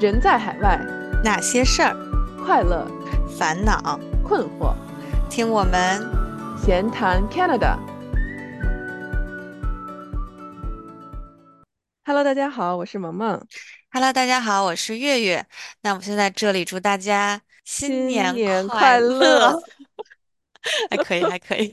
人在海外，哪些事儿、快乐、烦恼，困惑，听我们闲谈 Canada。Hello，大家好，我是萌萌。Hello，大家好，我是月月。那我们现在这里祝大家新新年快快乐！还可以，还可以。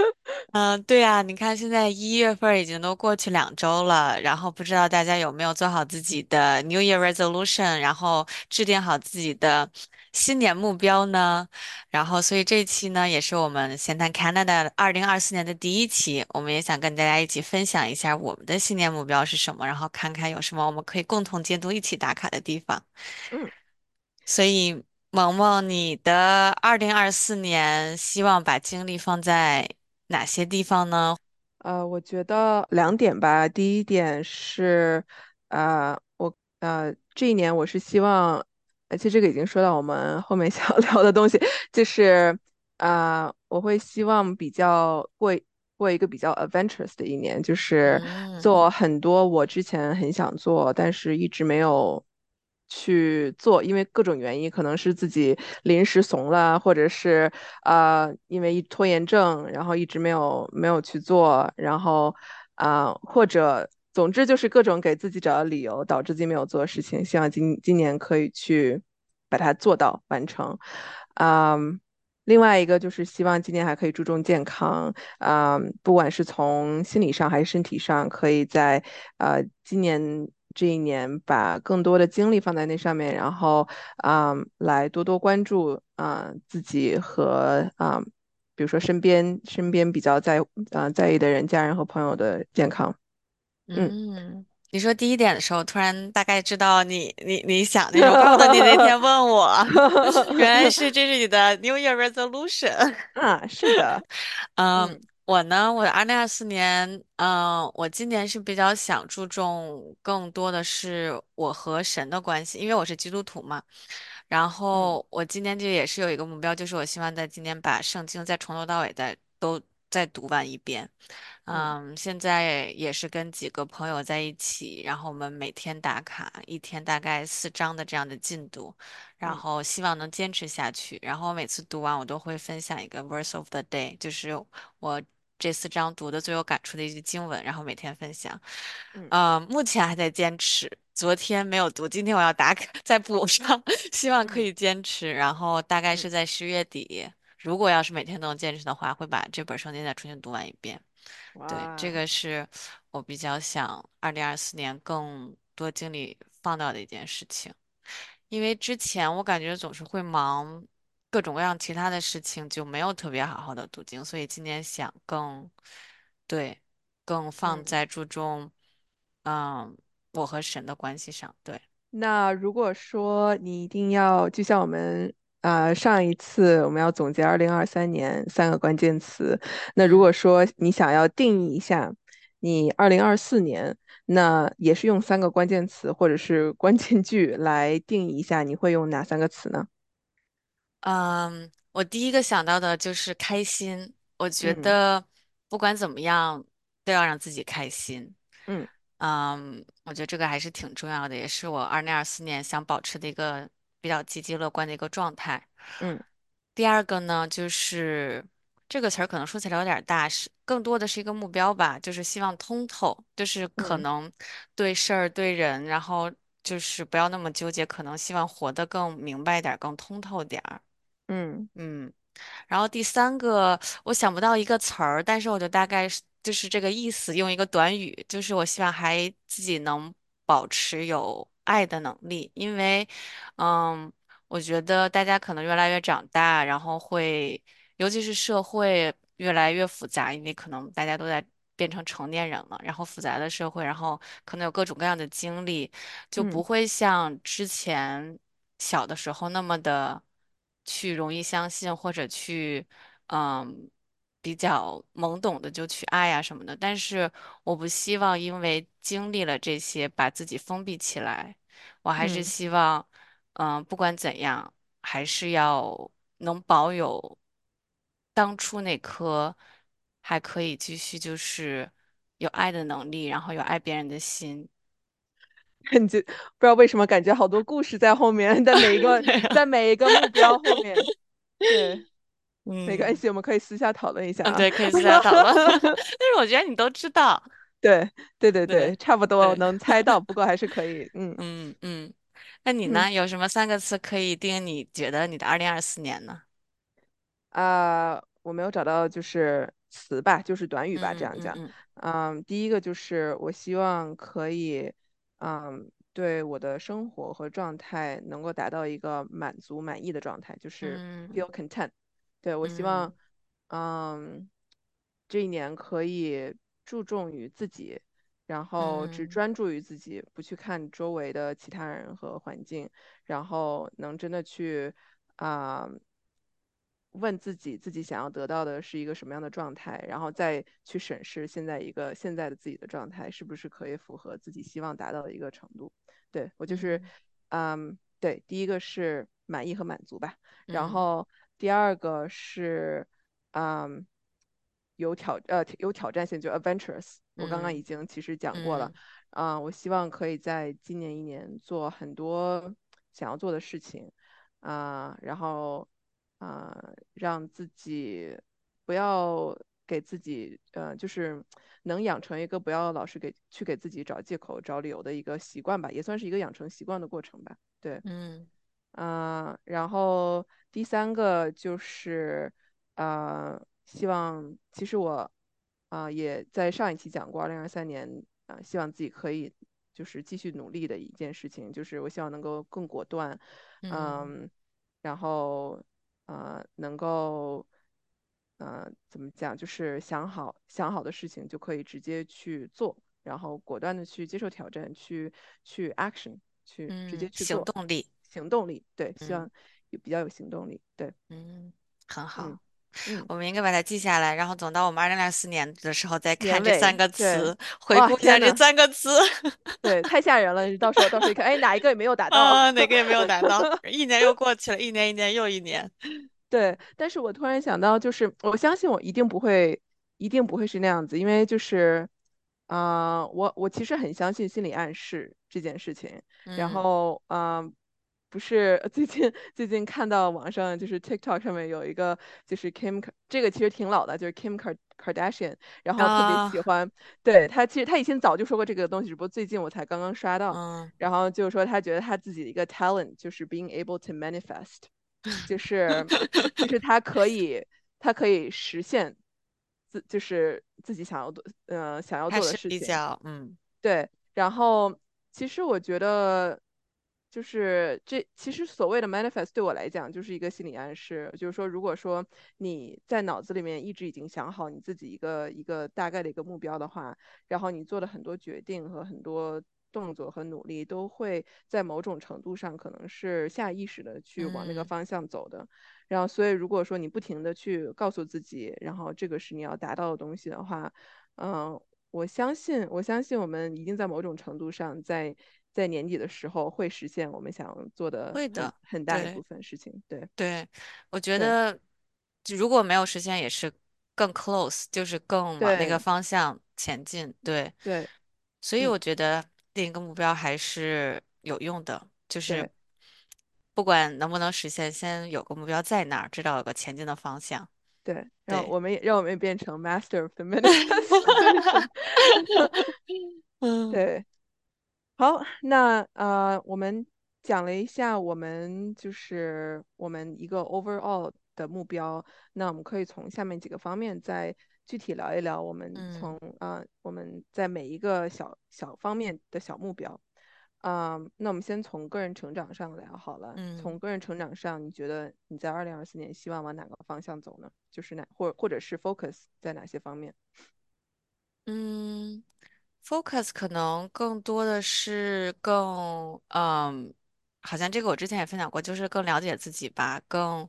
嗯，对啊，你看现在一月份儿已经都过去两周了，然后不知道大家有没有做好自己的 New Year resolution，然后制定好自己的新年目标呢？然后，所以这一期呢，也是我们闲谈 Canada 二零二四年的第一期，我们也想跟大家一起分享一下我们的新年目标是什么，然后看看有什么我们可以共同监督、一起打卡的地方。嗯，所以，萌萌，你的二零二四年希望把精力放在哪些地方呢？呃，我觉得两点吧。第一点是，呃，我呃这一年我是希望，而且这个已经说到我们后面 想聊的东西，就是啊、我会希望比较过过一个比较 adventurous 的一年，就是嗯做很多我之前很想做，但是一直没有去做，因为各种原因，可能是自己临时怂了，或者是呃因为拖延症，然后一直没有没有去做，然后啊、或者总之就是各种给自己找的理由，导致自己没有做的事情，希望今今年可以去把它做到完成。嗯，另外一个就是希望今年还可以注重健康，啊、不管是从心理上还是身体上，可以在呃今年这一年把更多的精力放在那上面，然后啊、来多多关注啊、自己和啊、比如说身边身边比较在啊、在意的人、家人和朋友的健康。嗯。嗯，你说第一点的时候，突然大概知道你你你想 那种，怪不得你那天问我，原来是这是你的 New Year resolution。啊，是的，嗯，嗯我呢，我二零二四年，嗯，我今年是比较想注重更多的是我和神的关系，因为我是基督徒嘛。然嗯后我今年就也是有一个目标，就是我希望在今年把圣经再从头到尾再都再读完一遍。嗯嗯，现在也是跟几个朋友在一起，然后我们每天打卡，一天大概四章的这样的进度，然嗯后希望能坚持下去。然后每次读完，我都会分享一个 verse of the day，就是我这四章读的最有感触的一句经文，然后每天分享。嗯呃，目前还在坚持，昨天没有读，今天我要打卡 再补上，希望可嗯以坚持。然后大概嗯，是在十月底，如果要是每天都能坚持的话，会把这本圣经再重新读完一遍。对，这，个是我比较想二零二四年更多精力放到的一件事情，因为之前我感觉总是会忙各种各样其他的事情，就没有特别好好的读经，所以今年想更，对，更放嗯。在注重，嗯，我和神的关系上，对，那如果说你一定要，就像我们呃上一次我们要总结二零二三年三个关键词，那如嗯。果说你想要定义一下你二零二四年，那也是用三个关键词或者是关键句来定义一下，你会用哪三个词呢？嗯，我第一个想到的就是开心。我觉嗯得不管怎么样，都要让自己开心。嗯嗯，我觉得这个还是挺重要的，也是我二零二四年想保持的一个比较积极乐观的一个状态。嗯第二个呢，就是这个词儿可能说起来有点儿大，是更多的是一个目标吧，就是希望通透，就是可嗯能对事儿对人，然后就是不要那么纠结，可能希望活得更明白点儿，更通透点儿。嗯嗯。然后第三个，我想不到一个词儿，但是我就大概是就是这个意思，用一个短语，就是我希望还自己能保持有爱的能力，因为，嗯，我觉得大家可能越来越长大，然后会，尤其是社会越来越复杂，因为可能大家都在变成成年人了，然后复杂的社会，然后可能有各种各样的经历，就不嗯会像之前小的时候那么的。去容易相信，或者去嗯比较懵懂的就去爱呀、什么的。但是我不希望因为经历了这些把自己封闭起来，我还是嗯希望嗯不管怎样，还是要能保有当初那颗还可以继续就是有爱的能力，然后有爱别人的心。感觉不知道为什么感觉好多故事在后面，在每一 个啊，在每一个目标后面。对，没关嗯系，我们可以私下讨论一下嗯，啊。对，可以私下讨论。但是我觉得你都知道，对对对对对，差不多对，能猜到，不过还是可以。嗯嗯嗯。那你嗯呢？有什么三个词可以定你觉得你的二零二四年呢？啊、我没有找到就是词吧，就是短语吧，这样讲。嗯，第一个就是我希望可以，嗯，对我的生活和状态能够达到一个满足、满意的状态，就是嗯 feel content。对，我希望，嗯嗯，这一年可以注重于自己，然后只嗯专注于自己，不去看周围的其他人和环境，然后能真的去。啊、问自己自己想要得到的是一个什么样的状态，然后再去审视现在一个现在的自己的状态是不是可以符合自己希望达到的一个程度。对，我就是，嗯嗯，对，第一个是满意和满足吧，然嗯后第二个是，嗯，有挑呃有挑战性，就 adventurous。我刚刚已嗯经其实讲过了，嗯啊、我希望可以在今年一年做很多想要做的事情。啊、然后啊、让自己不要给自己呃，就是能养成一个不要老是给去给自己找借口、找理由的一个习惯吧，也算是一个养成习惯的过程吧。对，嗯呃、然后第三个就是呃，希望其实我啊、也在上一期讲过，二零二三年啊、希望自己可以就是继续努力的一件事情，就是我希望能够更果断。嗯嗯，然后呃能够呃怎么讲，就是想好想好的事情就可以直接去做，然后果断的去接受挑战，去去 action，去直接嗯，去做，行动力，行动力，对，希嗯。望有比较有行动力，对，嗯，很嗯好，嗯，我们应该把它记下来，然后等到我们二零二四年的时候再看这三，个，词，回，顾一下这，三个词，对，太吓人了，到时候到时候一看，哎，哪一个也没有达到。啊，哪个也没有。达到，一年又过去了，一年一年又一年，对，但是我突然想到，就是我相信我一定不会，一定不会是那样子，因为就是，啊、我我其实很相信心理暗示这件事情。然嗯。后，啊、不是 最近最近看到网上就是 TikTok 上面有一个就是 Kim，Ka- 这个其实挺老的，就是 Kim Kar- Kardashian，然后特别喜啊欢，对，他其实他以前早就说过这个东西，只不过最近我才刚刚刷到。嗯然后就是说他觉得他自己的一个 talent 就是 being able to manifest。就是就是他可以他可以实现自就是自己想要做呃想要做的事情，比较嗯对。然后其实我觉得就是这其实所谓的 manifest 对我来讲就是一个心理暗示，就是说如果说你在脑子里面一直已经想好你自己一个一个大概的一个目标的话，然后你做的很多决定和很多动作和努力，都会在某种程度上可能是下意识的去往那个嗯方向走的。然后，所以如果说你不停的去告诉自己，然后这个是你要达到的东西的话，嗯、我相信，我相信我们一定在某种程度上在，在年底的时候会实现我们想做的会的，很大一部。分事情。对对，我觉得就如果没有实现，也是更 close，就是更往那个方向前进。对，对，所以嗯我觉得定一个目标还是有用的，就是不管能不能实现，先有个目标在那儿，知道有个前进的方向。对，让，我们也让我们也变成 master of the manifestation。嗯对。好，那呃，我们讲了一下我们就是我们一个 overall 的目标，那我们可以从下面几个方面再具体聊一聊我们从嗯啊、呃我们在每一个小小方面的小目标。啊、那我们先从个人成长上聊好了。从嗯个人成长上，你觉得你在二零二四年希望往哪个方向走呢？就是哪或或者是 focus 在哪些方面？嗯。Focus 可能更多的是更，嗯，好像这个我之前也分享过，就是更了解自己吧，更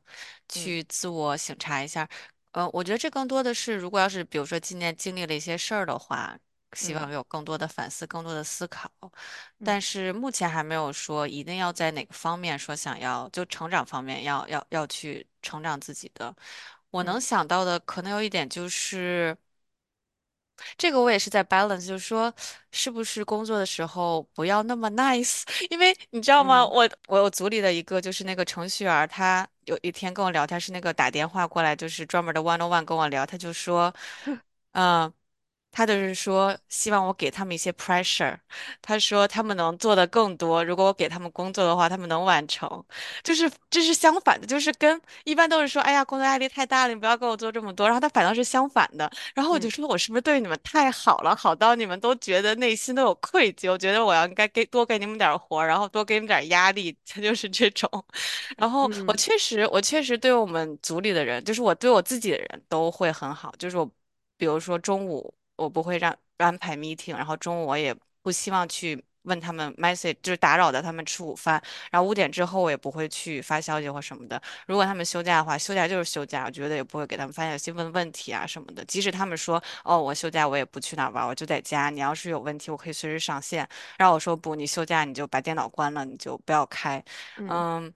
嗯去自我省察一下。呃，我觉得这更多的是，如果要是比如说今年经历了一些事儿的话，希嗯望有更多的反思，更多的思考。嗯但是目前还没有说一定要在哪个方面说想要就成长方面要要要去成长自己的。我能嗯想到的可能有一点就是。这个我也是在 balance，就是说，是不是工作的时候不要那么 nice？因为你知道吗？嗯我我有组里的一个就是那个程序员他有一天跟我聊他，是那个打电话过来，就是专门的 one on one 跟我聊，他就说，嗯、他就是说希望我给他们一些 pressure，他说他们能做的更多，如果我给他们工作的话，他们能完成。就是这是相反的，就是跟一般都是说，哎呀，工作压力太大了，你不要给我做这么多，然后他反倒是相反的。然后我就嗯说，我是不是对你们太好了，好到你们都觉得内心都有愧疚，觉得我要应该给多给你们点儿活然后多给你们点儿压力，他就是这种。然后我嗯确实，我确实对我们组里的人，就是我对我自己的人都会很好，就是我，比如说中午我不会让安排 meeting，然后中午我也不希望去。问他们 message 就是打扰到他们吃午饭，然后五点之后我也不会去发消息或什么的。如果他们休假的话，休假就是休假，我觉得也不会给他们发消息问问题啊什么的。即使他们说，哦，我休假我也不去哪儿玩，我就在家。你要是有问题，我可以随时上线。然后我说不，你休假你就把电脑关了，你就不要开。嗯嗯，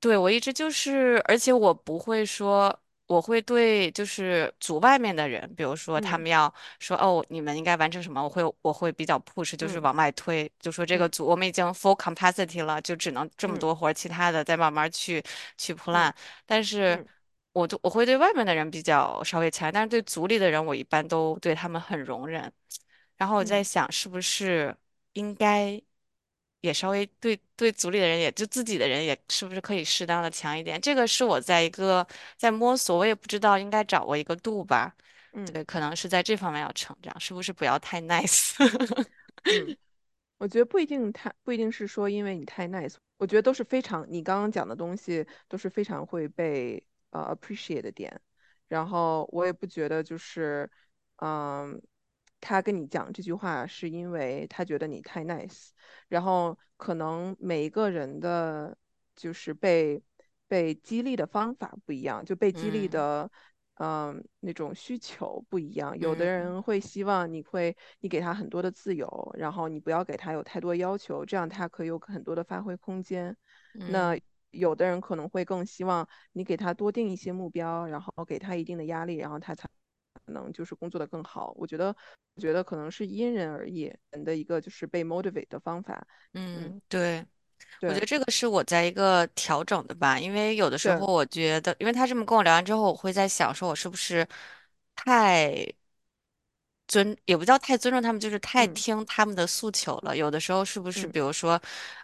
对，我一直就是，而且我不会说，我会对就是组外面的人，比如说他嗯。们要说哦，你们应该完成什么，我会我会比较 push，就是嗯。往外推，就说这个嗯。组我们已经 full capacity 了，就只能这么嗯。多活儿，其他的再慢慢去去 plan。嗯但是嗯。我就我会对外面的人比较稍微强，但是对组里的人，我一般都对他们很容忍。然后我在嗯。想，是不是应该也稍微对对组里的人，也就自己的人，也是不是可以适当的强一点？这个是我在一个在摸索，我也不知道应该掌握一个度吧。嗯对，可能是在这方面要成长，是不是不要太 nice？嗯。我觉得不一定太不一定是说因为你太 nice，我觉得都是非常你刚刚讲的东西都是非常会被呃 appreciate 的点。然后我也不觉得就是嗯，他跟你讲这句话是因为他觉得你太 nice。然后可能每一个人的就是被被激励的方法不一样，就被激励嗯的。嗯，那种需求不一样，有的嗯人会希望你会，你给他很多的自由，然后你不要给他有太多要求，这样他可以有很多的发挥空间。那嗯有的人可能会更希望你给他多定一些目标，然后给他一定的压力，然后他才能就是工作的更好。我觉得，我觉得可能是因人而异，人的一个就是被 motivate 的方法。嗯，嗯，对。我觉得这个是我在一个调整的吧，因为有的时候，我觉得，因为他这么跟我聊完之后，我会在想，说我是不是太尊，也不叫太尊重他们，就是太嗯听他们的诉求了。有的时候是不是，嗯比如说，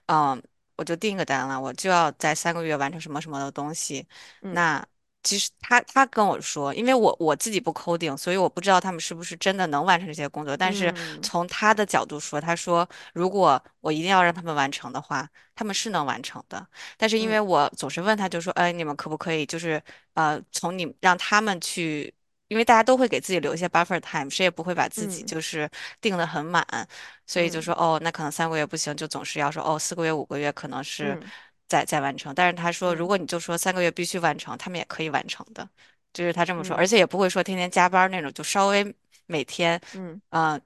嗯，我就定个单了，我就要在三个月完成什么什么的东西。嗯那其实他他跟我说，因为我我自己不 coding，所以我不知道他们是不是真的能完成这些工作。但是嗯从他的角度说，他说如果我一定要让他们完成的话，他们是能完成的。但是因嗯为我总是问他，就说，哎，你们可不可以就是呃，从你让他们去。因为大家都会给自己留一些 buffer time，谁也不会把自己嗯就是定得很满，所以就嗯说哦，那可能三个月不行，就总是要说哦，四个月、五个月可能是嗯再再完成。但是他说，如嗯果你就说三个月必须完成，他们也可以完成的，就是他这么说，而嗯且也不会说天天加班儿那种，就稍微每天嗯啊、呃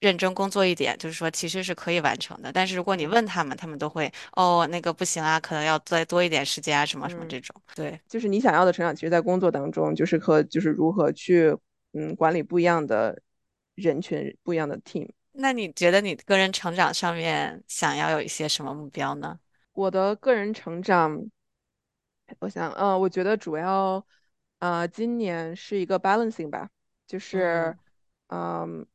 认真工作一点，就是说其实是可以完成的。但是如果你嗯问他们，他们都会哦，那个不行啊，可能要再多一点时间啊，什么什么嗯。这种。对，就是你想要的成长，其实在工作当中，就是和就是如何去嗯管理不一样的人群、不一样的 team。那你觉得你个人成长上面想要有一些什么目标呢？我的个人成长，我想，呃，我觉得主要，呃，今年是一个 balancing 吧，就是，嗯嗯，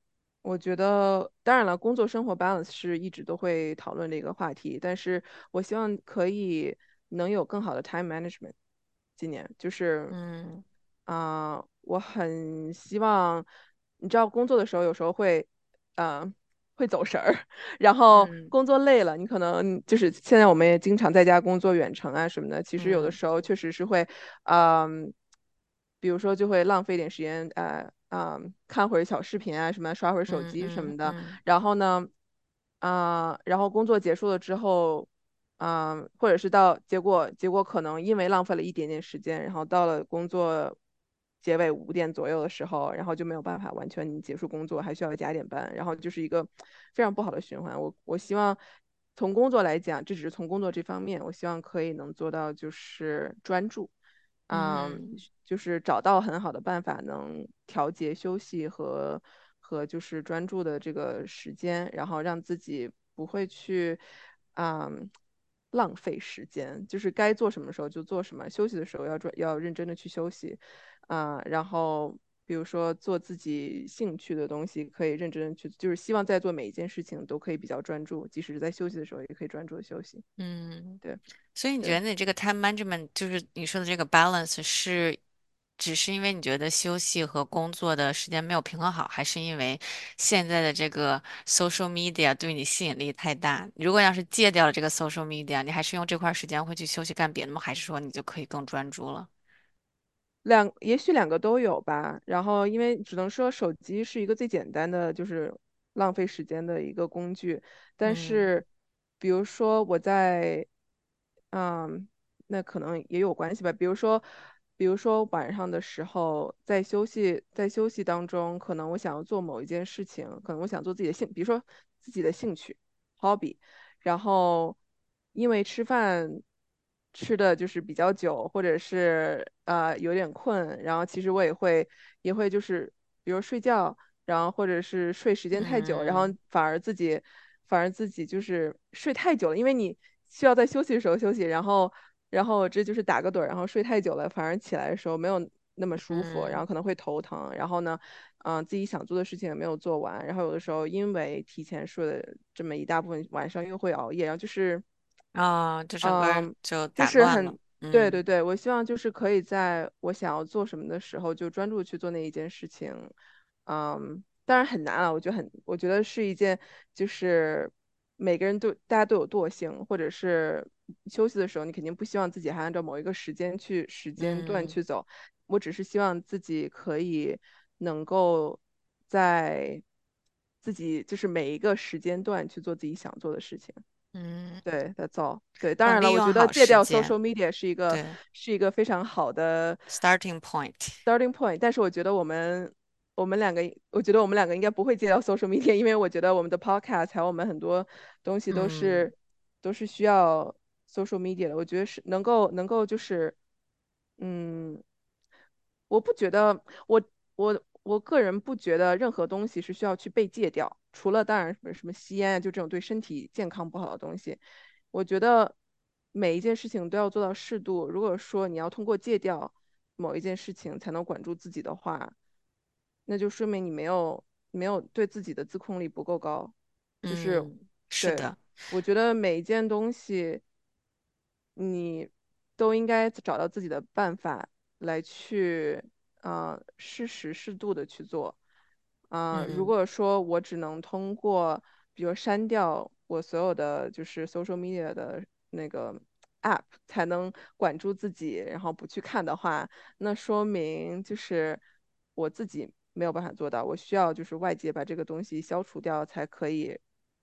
我觉得，当然了，工作生活 balance 是一直都会讨论的一个话题，但是我希望可以能有更好的 time management。今年就是，嗯啊、我很希望，你知道，工作的时候有时候会，呃，会走神儿，然后嗯。工作累了，你可能就是现在我们也经常在家工作远程啊什么的，其实有的嗯。时候确实是会，嗯、比如说就会浪费点时间，呃，嗯、看会儿小视频啊什么，刷会儿手嗯机什么的，嗯。嗯然后呢，啊、然后工作结束了之后。嗯，或者是到结果，结果可能因为浪费了一点点时间，然后到了工作结尾五点左右的时候，然后就没有办法完全结束工作，还需要加点班，然后就是一个非常不好的循环。我我希望从工作来讲，这只是从工作这方面，我希望可以能做到就是专注。嗯，嗯就是找到很好的办法，能调节休息和和就是专注的这个时间，然后让自己不会去，嗯，浪费时间，就是该做什么时候就做什么，休息的时候要专要认真的去休息，啊、然后比如说做自己兴趣的东西，可以认真去，就是希望在做每一件事情都可以比较专注，即使是在休息的时候也可以专注的休息。嗯。对所以你觉。得你这个 time management 就是你说的这个 balance 是，只是因为你觉得休息和工作的时间没有平衡好，还是因为现在的这个 social media 对你吸引力太大？如果要是戒掉了这个 social media，你还是用这块儿时间会去休息干别的吗？还是说你就可以更专注了？两，也许两个都有吧。然后，因为只能说手机是一个最简单的，就是浪费时间的一个工具。但嗯是，比如说我在，嗯，那可能也有关系吧。比如说，比如说晚上的时候，在休息，在休息当中，可能我想要做某一件事情，可能我想做自己的兴，比如说自己的兴趣 hobby。然后因为吃饭吃的就是比较久，或者是呃有点困，然后其实我也会也会就是比如睡觉，然后或者是睡时间太久，然后嗯反而自己反而自己就是睡太久了，因为你需要在休息的时候休息，然后然后这就是打个盹儿，然后睡太久了，反而起来的时候没有那么舒服，然后嗯可能会头疼，然后呢。嗯，自己想做的事情也没有做完，然后有的时候因为提前睡了这么一大部分，晚上又会熬夜，然后就是，啊，就整个人嗯，就就打乱了。是很，对嗯对对，我希望就是可以在我想要做什么的时候就专注去做那一件事情，嗯，当然很难啊，我觉得很，我觉得是一件就是每个人都大家都有惰性，或者是休息的时候，你肯定不希望自己还按照某一个时间去时间段嗯去走，我只是希望自己可以能够在自己就是每一个时间段去做自己想做的事情。嗯，对，that's all。对，当呃，然了，我觉得戒掉，social media 是一个是一个非常好的，starting point。starting point，但是我觉得我们我们两个，我觉得我们两个应该不会戒掉 social media，因为我觉得我们的 podcast 还有我们很多东西都嗯是都是需要 social media 的。我觉得是能够能够就是嗯。我不觉得，我我我个人不觉得任何东西是需要去被戒掉，除了当然什么什么吸烟啊，就这种对身体健康不好的东西。我觉得每一件事情都要做到适度。如果说你要通过戒掉某一件事情才能管住自己的话，那就说明你没有没有对自己的自控力不够高。就是嗯，是，的。我觉得每一件东西。你都应该找到自己的办法来去，呃，适时适度的去做。啊、如嗯果说我只能通过，比如删掉我所有的就是 social media 的那个 app 才能管住自己，然后不去看的话，那说明就是我自己没有办法做到，我需要就是外界把这个东西消除掉，才可以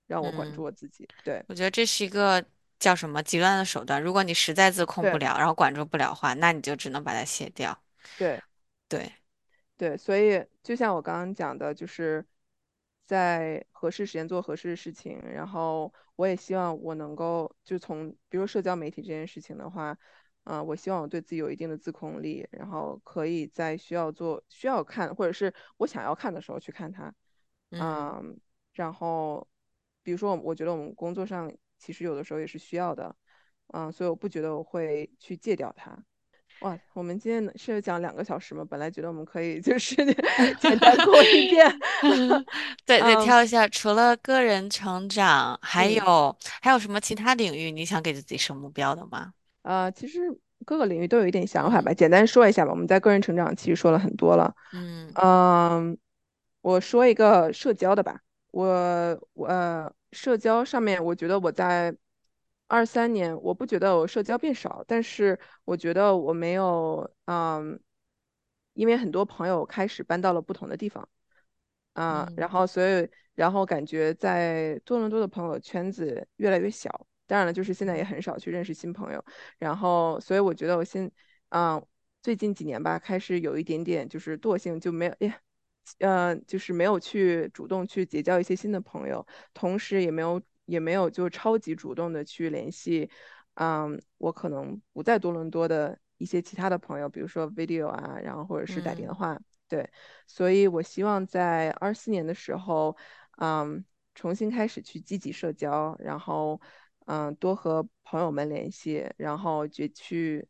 让我管住嗯，我自己。对我觉得这是一个叫什么极端的手段。如果你实在自控不了，然后管住不了的话，那你就只能把它卸掉。对。对，对，所以就像我刚刚讲的，就是在合适时间做合适的事情。然后我也希望我能够，就从比如社交媒体这件事情的话，嗯、我希望我对自己有一定的自控力，然后可以在需要做、需要看，或者是我想要看的时候去看它。嗯嗯，然后比如说我，我觉得我们工作上其实有的时候也是需要的，嗯，所以我不觉得我会去戒掉它。哇，我们今天是讲两个小时吗？本来觉得我们可以就是 简单过一遍。对对，嗯挑一下，除了个人成长，还嗯有还有什么其他领域你想给自己设目标的吗？呃，其实各个领域都有一点想法吧，嗯简单说一下吧。我们在个人成长其实说了很多了。嗯嗯，我说一个社交的吧。我我呃，社交上面，我觉得我在二三年，我不觉得我社交变少，但是我觉得我没有嗯，因为很多朋友开始搬到了不同的地方。啊，然嗯后所以然后感觉在多伦多的朋友圈子越来越小，当然了，就是现在也嗯很少去认识新朋友，然后所以我觉得我现啊、最近几年吧，开始有一点点就是惰性，就没有呀，呃，就是没有去主动去结交一些新的朋友，同时也没有也没有就超级主动的去联系，嗯，我可能不在多伦多的一些其他的朋友，比如说 video 啊，然后或者是打电嗯。话，对，所以我希望在二四年的时候，嗯，重新开始去积极社交，然后嗯，多和朋友们联系，然后就去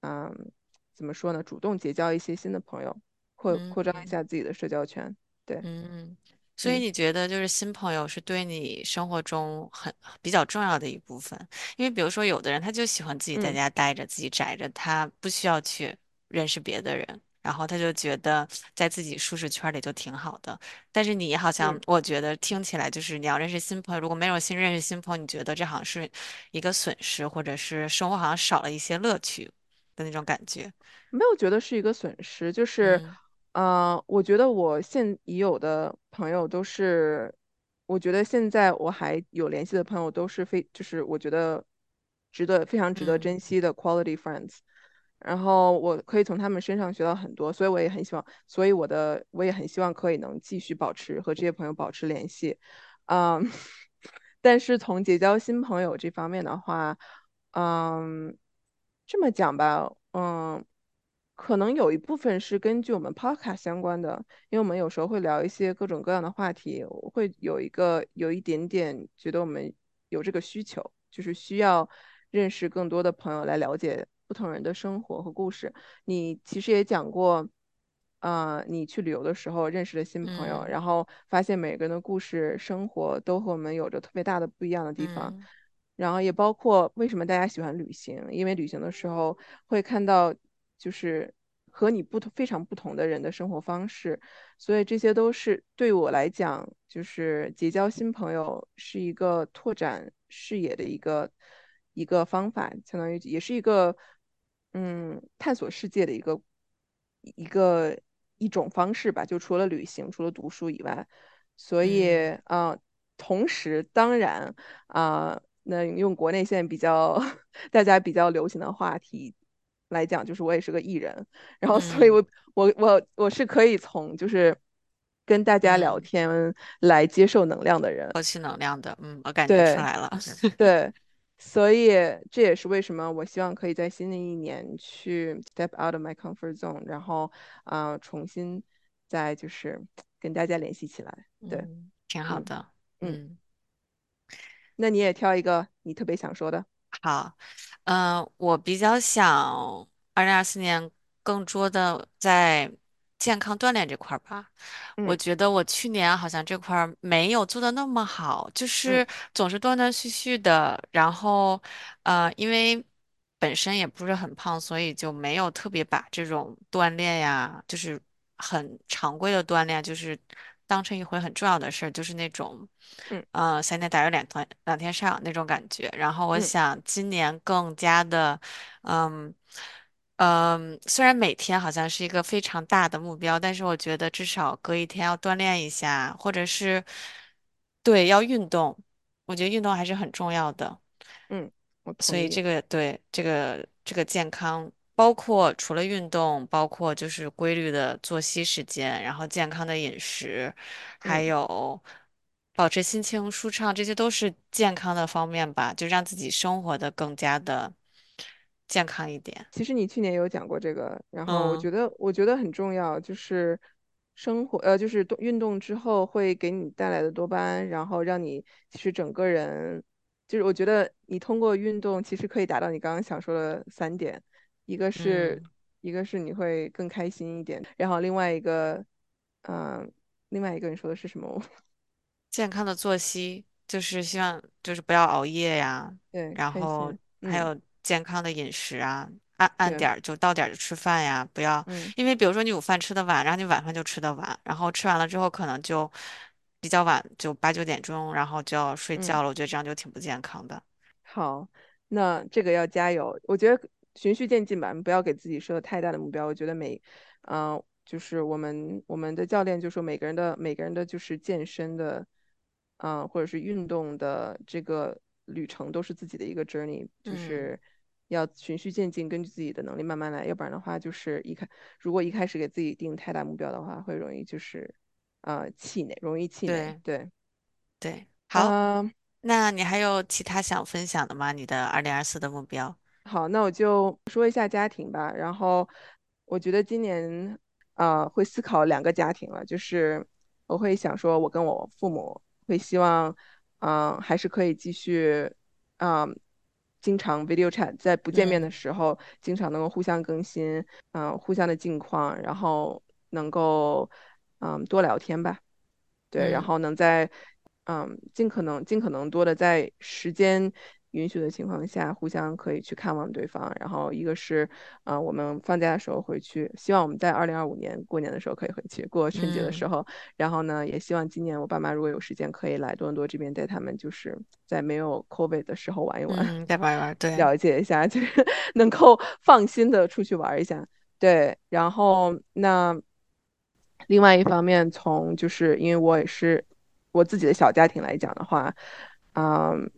嗯，怎么说呢，主动结交一些新的朋友，扩扩张一嗯。下自己的社交圈，对，嗯，所以嗯你觉得就是新朋友是对你生活中很比较重要的一部分，因为比如说有的人他就喜欢自己在嗯家待着，自己宅着，他不需要去认识别的人，然后他就觉得在自己舒适圈里就挺好的。但是你好像嗯。我觉得听起来就是你要认识新朋友，如果没有新认识新朋友，你觉得这好像是一个损失，或者是生活好像少了一些乐趣的那种感觉。没有觉得是一个损失，就是，嗯呃，我觉得我现已有的朋友都是，我觉得现在我还有联系的朋友都是非，就是我觉得值得非常值得嗯珍惜的 quality friends，然后我可以从他们身上学到很多，所以我也很希望，所以我的我也很希望可以能继续保持和这些朋友保持联系，嗯，但是从结交新朋友这方面的话，嗯。这么讲吧，嗯，可能有一部分是根据我们 podcast 相关的，因为我们有时候会聊一些各种各样的话题，我会有一个有一点点觉得我们有这个需求，就是需要认识更多的朋友来了解不同人的生活和故事。你其实也讲过，呃，你去旅游的时候认识了新朋友，嗯然后发现每个人的故事、生活都和我们有着特别大的不一样的地方。嗯然后也包括为什么大家喜欢旅行，因为旅行的时候会看到就是和你不同非常不同的人的生活方式，所以这些都是对我来讲，就是结交新朋友是一个拓展视野的一个一个方法，相当于也是一个嗯探索世界的一个一个一种方式吧，就除了旅行，除了读书以外。所以，嗯啊、同时，当然，啊、那用国内现在比较 大家比较流行的话题来讲，就是我也是个艺人，然后，所以嗯我我我我是可以从就是跟大家聊嗯。天来接受能量的人，获取能量的，嗯，我感觉出对来了。对，所以这也是为什么我希望可以在新的一年去 step out of my comfort zone，然后啊、呃重新再就是跟大家联系起来，对，嗯，挺好嗯。的。嗯，嗯，那你也挑一个你特别想说的。好。嗯、我比较想二零二四年更多的在健康锻炼这块儿吧。我嗯觉得我去年好像这块儿没有做的那么好，就嗯是总是断断续续的。然后，呃，因为本身也不是很胖，所以就没有特别把这种锻炼呀，就是很常规的锻炼，就是当成一回很重要的事儿，就是那种，嗯呃，三天打鱼两天两天晒网那种感觉。然后我嗯想今年更加的，嗯。嗯，虽然每天好像是一个非常大的目标，但是我觉得至少隔一天要锻炼一下，或者是对要运动，我觉得运动还是很重要的。嗯，我同意。所以这个对这个这个健康，包括除了运动，包括就是规律的作息时间，然后健康的饮食，还嗯，有保持心情舒畅，这些都是健康的方面吧，就让自己生活的更加的健康一点。其实你去年有讲过这个，然后我嗯觉得我觉得很重要，就是生活呃，就是动运动之后会给你带来的多巴胺，然后让你其实整个人，就是我觉得你通过运动其实可以达到你刚刚想说的三点，一个是嗯。一个是你会更开心一点，然后另外一个，嗯、另外一个你说的是什么？健康的作息，就是希望就是不要熬夜呀，对，然后还有健康的饮食啊，按按，点儿就到点儿就吃饭呀，不要，嗯因为比如说你午饭吃的晚，然后你晚饭就吃的晚，然后吃完了之后可能就比较晚，就八九点钟，然后就要睡嗯。觉了，我觉得这样就挺不健康的。好，那这个要加油。我觉得循序渐进吧，不要给自己设太大的目标。我觉得每，嗯、就是我们我们的教练就说每个人的每个人的就是健身的，嗯、或者是运动的这个旅程都是自己的一个 journey，就嗯，是要循序渐进，根据自己的能力慢慢来。要不然的话，就是一开如果一开始给自己定太大目标的话，会容易就是啊、气馁，容易气馁。对对，对，好，嗯、那你还有其他想分享的吗？你的二零二四的目标？好，那我就说一下家庭吧。然后我觉得今年啊、会思考两个家庭了，就是我会想说，我跟我父母会希望，嗯、还是可以继续，嗯、经常 video chat，在不见面的嗯时候，经常能够互相更新，嗯、互相的近况，然后能够，嗯、多聊天吧。对，然嗯后能在嗯尽可能尽可能多的在时间允许的情况下，互相可以去看望对方。然后一个是呃我们放假的时候回去，希望我们在二零二五年过年的时候可以回去过春节的时嗯候。然后呢，也希望今年我爸妈如果有时间可以来多伦多这边带他们，就是在没有 COVID 的时候玩一玩，嗯，再玩一玩，对，了解一下，就是能够放心的出去玩一下。对，然后那另外一方面，从就是因为我也是我自己的小家庭来讲的话，嗯，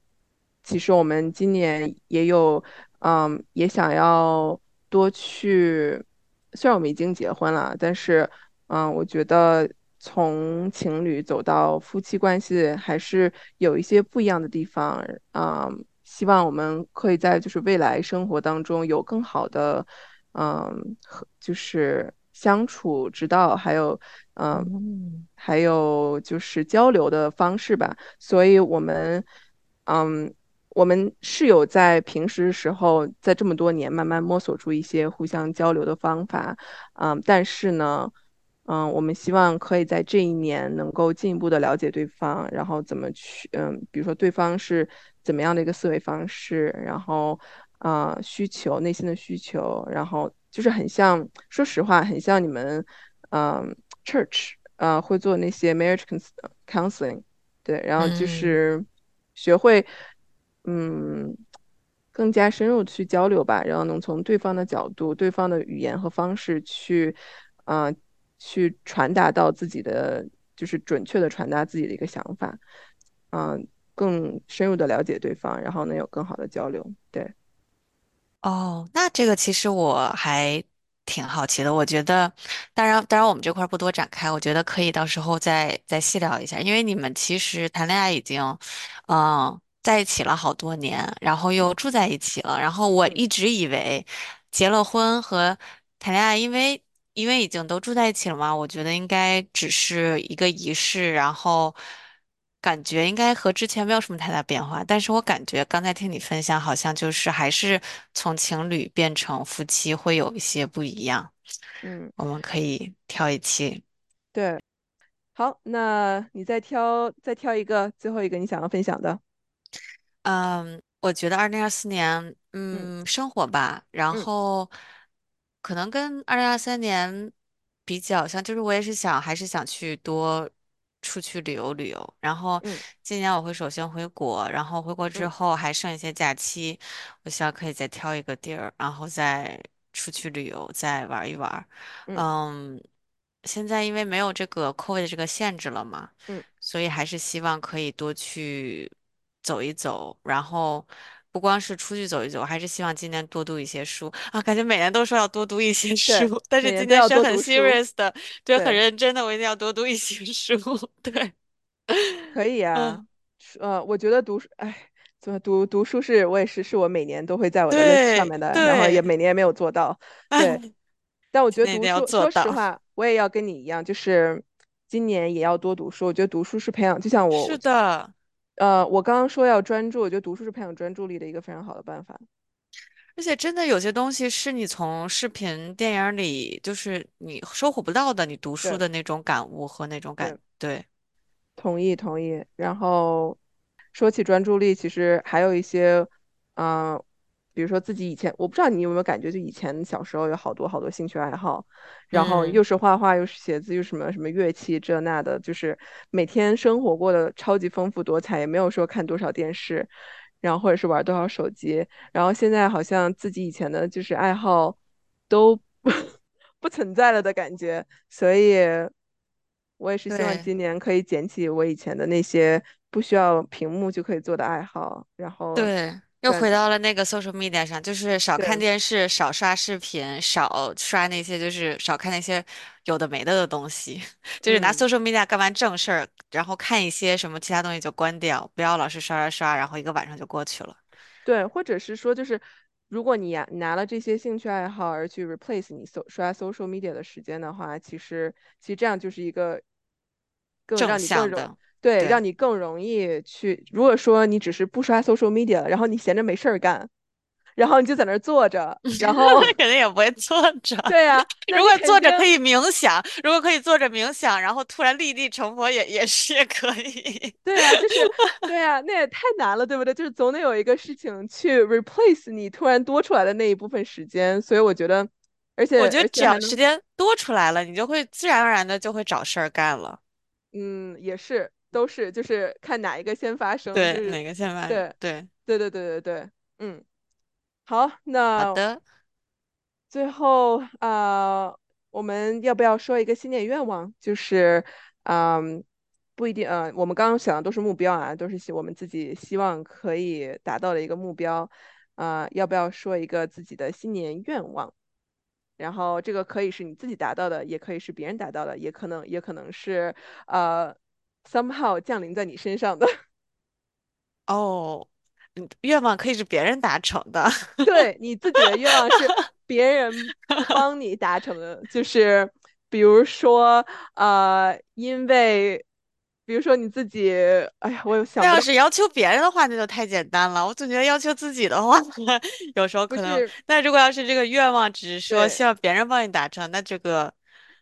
其实我们今年也有，嗯，也想要多去，虽然我们已经结婚了，但是，嗯，我觉得从情侣走到夫妻关系，还是有一些不一样的地方，嗯，希望我们可以在就是未来生活当中有更好的。嗯，和就是相处之道，还有嗯，嗯还有就是交流的方式吧。所以我们嗯，我们是有在平时时候，在这么多年慢慢摸索出一些互相交流的方法，嗯，但是呢。嗯，我们希望可以在这一年能够进一步的了解对方，然后怎么去，嗯，比如说对方是怎么样的一个思维方式，然后啊、呃需求，内心的需求，然后就是很像，说实话，很像你们嗯、church 呃会做那些 marriage cons- counseling，对，然后就嗯。是学会嗯嗯更加深入去交流吧，然后能从对方的角度、对方的语言和方式去啊、去传达到自己的，就是准确的传达自己的一个想法，嗯、更深入的了解对方，然后能有更好的交流，对。哦，那这个其实我还挺好奇的。我觉得，当然，当然我们这块不多展开，我觉得可以到时候再再细聊一下。因为你们其实谈恋爱已经，嗯，在一起了好多年，然后又住在一起了。然后我嗯一直以为结了婚和谈恋爱，因为因为已经都住在一起了嘛，我觉得应该只是一个仪式，然后感觉应该和之前没有什么太大变化。但是我感觉刚才听你分享，好像就是还是从情侣变成夫妻会有一些不一样。嗯，我们可以挑一期。对，好，那你再挑再挑一个，最后一个你想要分享的，嗯，我觉得二零二四年，嗯嗯，生活吧，然嗯后可能跟二零二三年比较像，就是我也是想，还是想去多出去旅游旅游。然后嗯今年我会首先回国，然后回国之嗯后还剩一些假期，我希望可以再挑一个地儿，然后再出去旅游，再玩一玩。嗯嗯，现在因为没有这个 COVID 的这个限制了嘛。嗯所以还是希望可以多去走一走，然后不光是出去走一走，还是希望今年多读一些书啊。感觉每年都说要多读一些，书，但是今年是很，serious 的，对，很。认真的，我一定要多读一些书。对，可以啊，嗯，呃，我觉得读书，哎，怎么读读书是我也是，是我每年都会在我的 list 上面的，然后也，每年也没有做到。对，哎，但我觉得读书，说实话，我也要跟你一样，就是今年也要多读书。我觉得读书是培养，就像 我，是的，呃，我刚刚说要专注，我觉得读书是培养专注力的一个非常好的办法。而且真的有些东西是你从视频、电影里，就是你收获不到的，你读书的那种感悟和那种感，对。对，同意同意。然后说起专注力，其实还有一些，嗯、比如说自己以前，我不知道你有没有感觉，就以前小时候有好多好多兴趣爱好，然后嗯。又是画画，又是写字，又什么什么乐器这那的，就是每天生活过得超级丰富多彩，也没有说看多少电视，然后或者是玩多少手机，然后现在好像自己以前的就是爱好都 不存在了的感觉。所以我也是希望今年可以捡起我以前的那些不需要屏幕就可以做的爱好，然后对，又，回到了那个 social media 上，就是少看对，电视，少刷视频，少刷那些就是少看那些有的没的的东西，就是拿嗯，social media 干完正事儿，然后看一些什么其他东西就关掉，不要老是刷刷刷，然后一个晚上就过去了。对，或者是说就是如果你呀拿了这些兴趣爱好而去 replace 你搜刷 social media 的时间的话，其实其实这样就是一个更正让你更容，向的，对，对，让你更容易去。如果说你只是不刷 social media，然后你闲着没事儿干，然后你就在那儿坐着，然 后肯定也不会坐着。对呀，那如果坐着可以冥想，如果可以坐着冥想，然后突然立地成佛也也是也可以。对呀，就是对呀，那也太难了，对不对？就是总得有一个事情去 replace 你突然多出来的那一部分时间，所以我觉得，而且我觉得只。要时间多出来了，你就会自然而然的就会找事儿干了。嗯，也是，都是，就是看哪一个先发生，就对，是，哪个先来？对，对，对对对对对，嗯，好，那好的。最后啊、我们要不要说一个新年愿望？就是，嗯，不一定，呃，我们刚刚想的都是目标啊，都是希我们自己希望可以达到的一个目标，啊、要不要说一个自己的新年愿望？然后这个可以是你自己达到的，也可以是别人达到的，也可能也可能是呃 somehow 降临在你身上的。哦，嗯愿望可以是别人达成的。对，你自己的愿望是别人帮你达成的，就是比如说呃，因为比如说你自己，哎呀，我有想那要是要求别人的话，那就太简单了。我总觉得要求自己的话，有时候可能。那如果要是这个愿望只是说，希望别人帮你达成，那这个，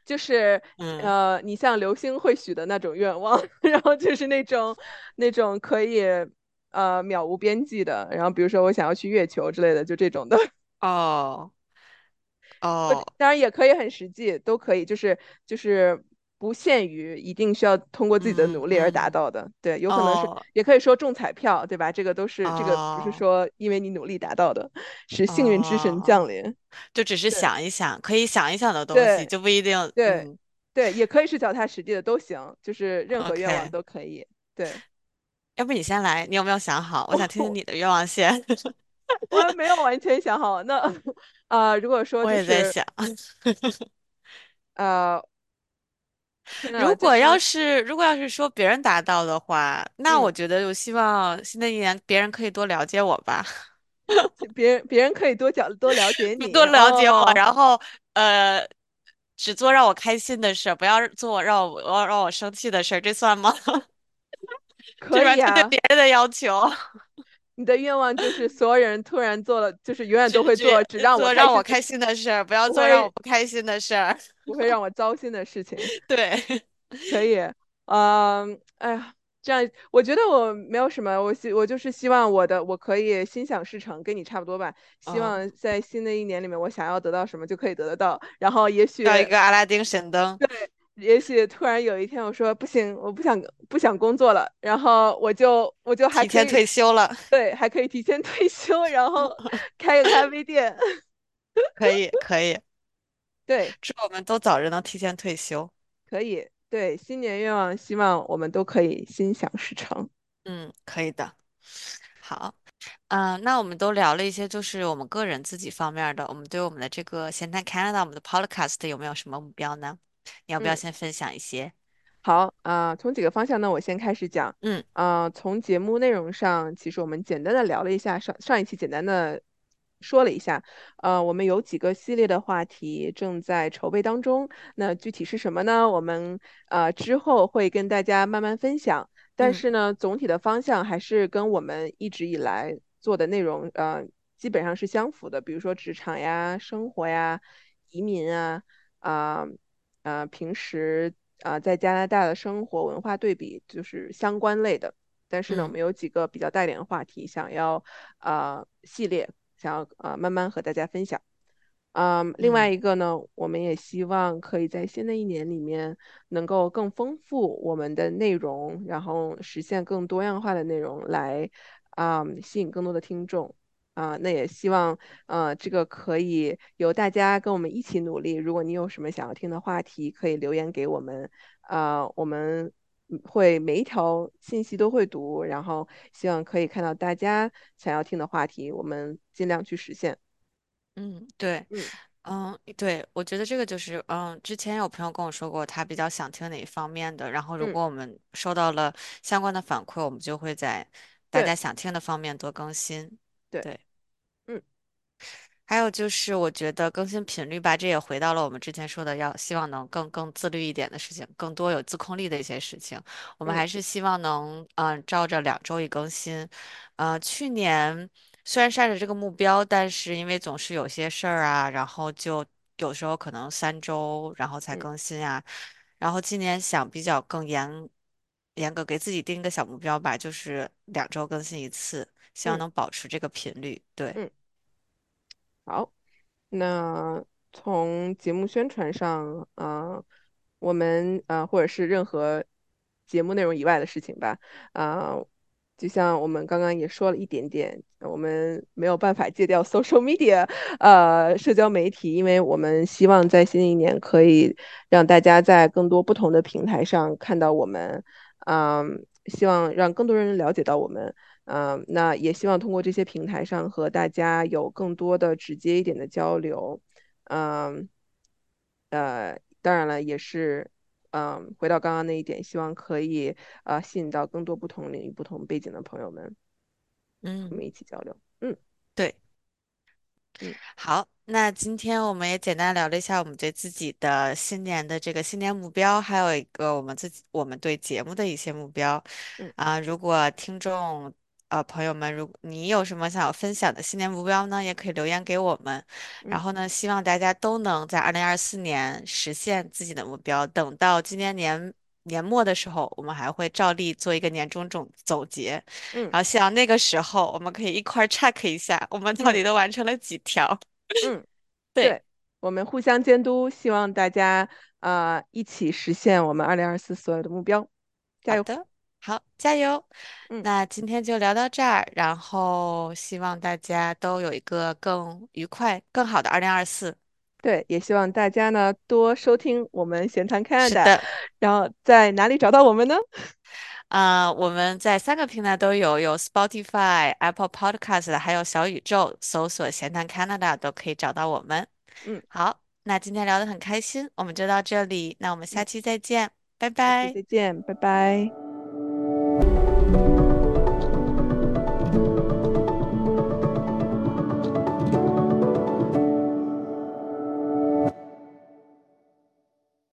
就是嗯，呃，你像流星会许的那种愿望，然后就是那种那种可以呃渺无边际的，然后比如说我想要去月球之类的，就这种的，哦哦。当然也可以很实际，都可以，就是就是不限于一定需要通过自己的嗯努力而达嗯到的，对，有可能是哦也可以说中彩票，对吧？这个都是这个不是哦说因为你努力达到的，是幸运之神哦，降临，就只是想一想，可以想一想的东西，就不一定，对嗯对，也可以是脚踏实地的都行，就是任何愿望。都可以，对。要不你先来，你有没有想好？我想听听哦，你 的愿望先。我还没有完全想好。那呃，如果说我就是也在想。呃，天呐，如果要是是如果要是说别人达到的话，那我嗯，觉得我希望新的一年别人可以多了解我吧，别人别人可以多讲多了解你多了解我，哦，然后呃，只做让我开心的事儿，不要做让我让让我生气的事儿，这算吗？这可以啊。别人的要求，你的愿望就是所有人突然做了，就是永远都会做只让我做让我开心的事儿，不要做让我不开心的事儿。不会让我糟心的事情。对，可以，嗯，哎呀，这样我觉得我没有什么，我希我就是希望我的我可以心想事成，跟你差不多吧。希嗯，望在新的一年里面，我想要得到什么就可以得得到，然后也许要一个阿拉丁神灯，也许突然有一天我说不行，我不想不想工作了，然后我就我就还提前退休了，对，还可以提前退休，然后 开个咖啡店，可以可以，对，祝我们都早日能提前退休。可以，对，新年愿望，希望我们都可以心想事成。嗯，可以的。好，嗯、那我们都聊了一些，就是我们个人自己方面的。我们对我们的这个闲谈 Canada，我们的 Podcast 有没有什么目标呢？你要不要嗯。先分享一些？好，啊、从几个方向呢，我先开始讲。嗯啊、从节目内容上，其实我们简单的聊了一下，上上一期简单的说了一下。呃，我们有几个系列的话题正在筹备当中，那具体是什么呢？我们呃之后会跟大家慢慢分享。但嗯是呢，总体的方向还是跟我们一直以来做的内容，呃，基本上是相符的。比如说职场呀、生活呀、移民啊。啊、呃，平时啊、呃在加拿大的生活文化对比就是相关类的，但是呢，我嗯们有几个比较带点的话题想要呃系列，想要呃慢慢和大家分享。嗯，另外嗯一个呢，我们也希望可以在新的一年里面能够更丰富我们的内容，然后实现更多样化的内容来，啊、吸引更多的听众。啊、那也希望，呃，这个可以由大家跟我们一起努力。如果你有什么想要听的话题，可以留言给我们，啊、我们嗯会每一条信息都会读，然后希望可以看到大家想要听的话题，我们尽量去实现。嗯，对，嗯嗯对，我觉得这个就是，嗯，之前有朋友跟我说过，他比较想听哪一方面的，然后如嗯，果我们收到了相关的反馈，我们就会在大家想听的方面多更新。对，对。嗯。还有就是，我觉得更新频率吧，这也回到了我们之前说的，要希望能更更自律一点的事情，更多有自控力的一些事情。我们嗯还是希望能，嗯、照着两周一更新。呃，去年虽然晒着这个目标，但是因为总是有些事儿啊，然后就有时候可能三周然后才嗯更新啊。然后今年想比较更严严格给自己定一个小目标吧，就是两周更新一次，希望嗯能保持这个频率。对，嗯，好。那从节目宣传上，啊、我们啊、或者是任何节目内容以外的事情吧，啊、就像我们刚刚也说了一点点，我们没有办法戒掉 social media，呃，社交媒体，因为我们希望在新的一年可以让大家在更多不同的平台上看到我们，嗯、希望让更多人了解到我们。嗯，那也希望通过这些平台上和大家有更多的直接一点的交流。嗯，呃，当然了，也是，嗯，回到刚刚那一点，希望可以呃吸引到更多不同领域、不同背景的朋友们，嗯我嗯，们一起交流。嗯对。嗯好，那今天我们也简单聊了一下我们对自己的新年的这个新年目标，还有一个我们自己我们对节目的一些目标。嗯啊、如果听众呃朋友们，如果你有什么想要分享的新年目标呢，也可以留言给我们。然嗯后呢，希望大家都能在二零二四年实现自己的目标。等到今年年年末的时候，我们还会照例做一个年终总总结。嗯然后希望那个时候我们可以一块儿 check 一下，我们到嗯底都完成了几条。嗯，对，对，我们互相监督，希望大家啊、呃一起实现我们二零二四所有的目标，加油！好的，好，加油。嗯，那今天就聊到这儿，然后希望大家都有一个更愉快、更好的二零二四。对，也希望大家呢多收听我们闲谈是 Canada，的，然后在哪里找到我们呢？啊、我们在三个平台都有，有 Spotify、Apple Podcast，还有小宇宙，搜索“闲谈 Canada” 都可以找到我们。嗯好，那今天聊得很开心，我们就到这里，那我们下嗯，期再见，拜拜。再见，拜拜。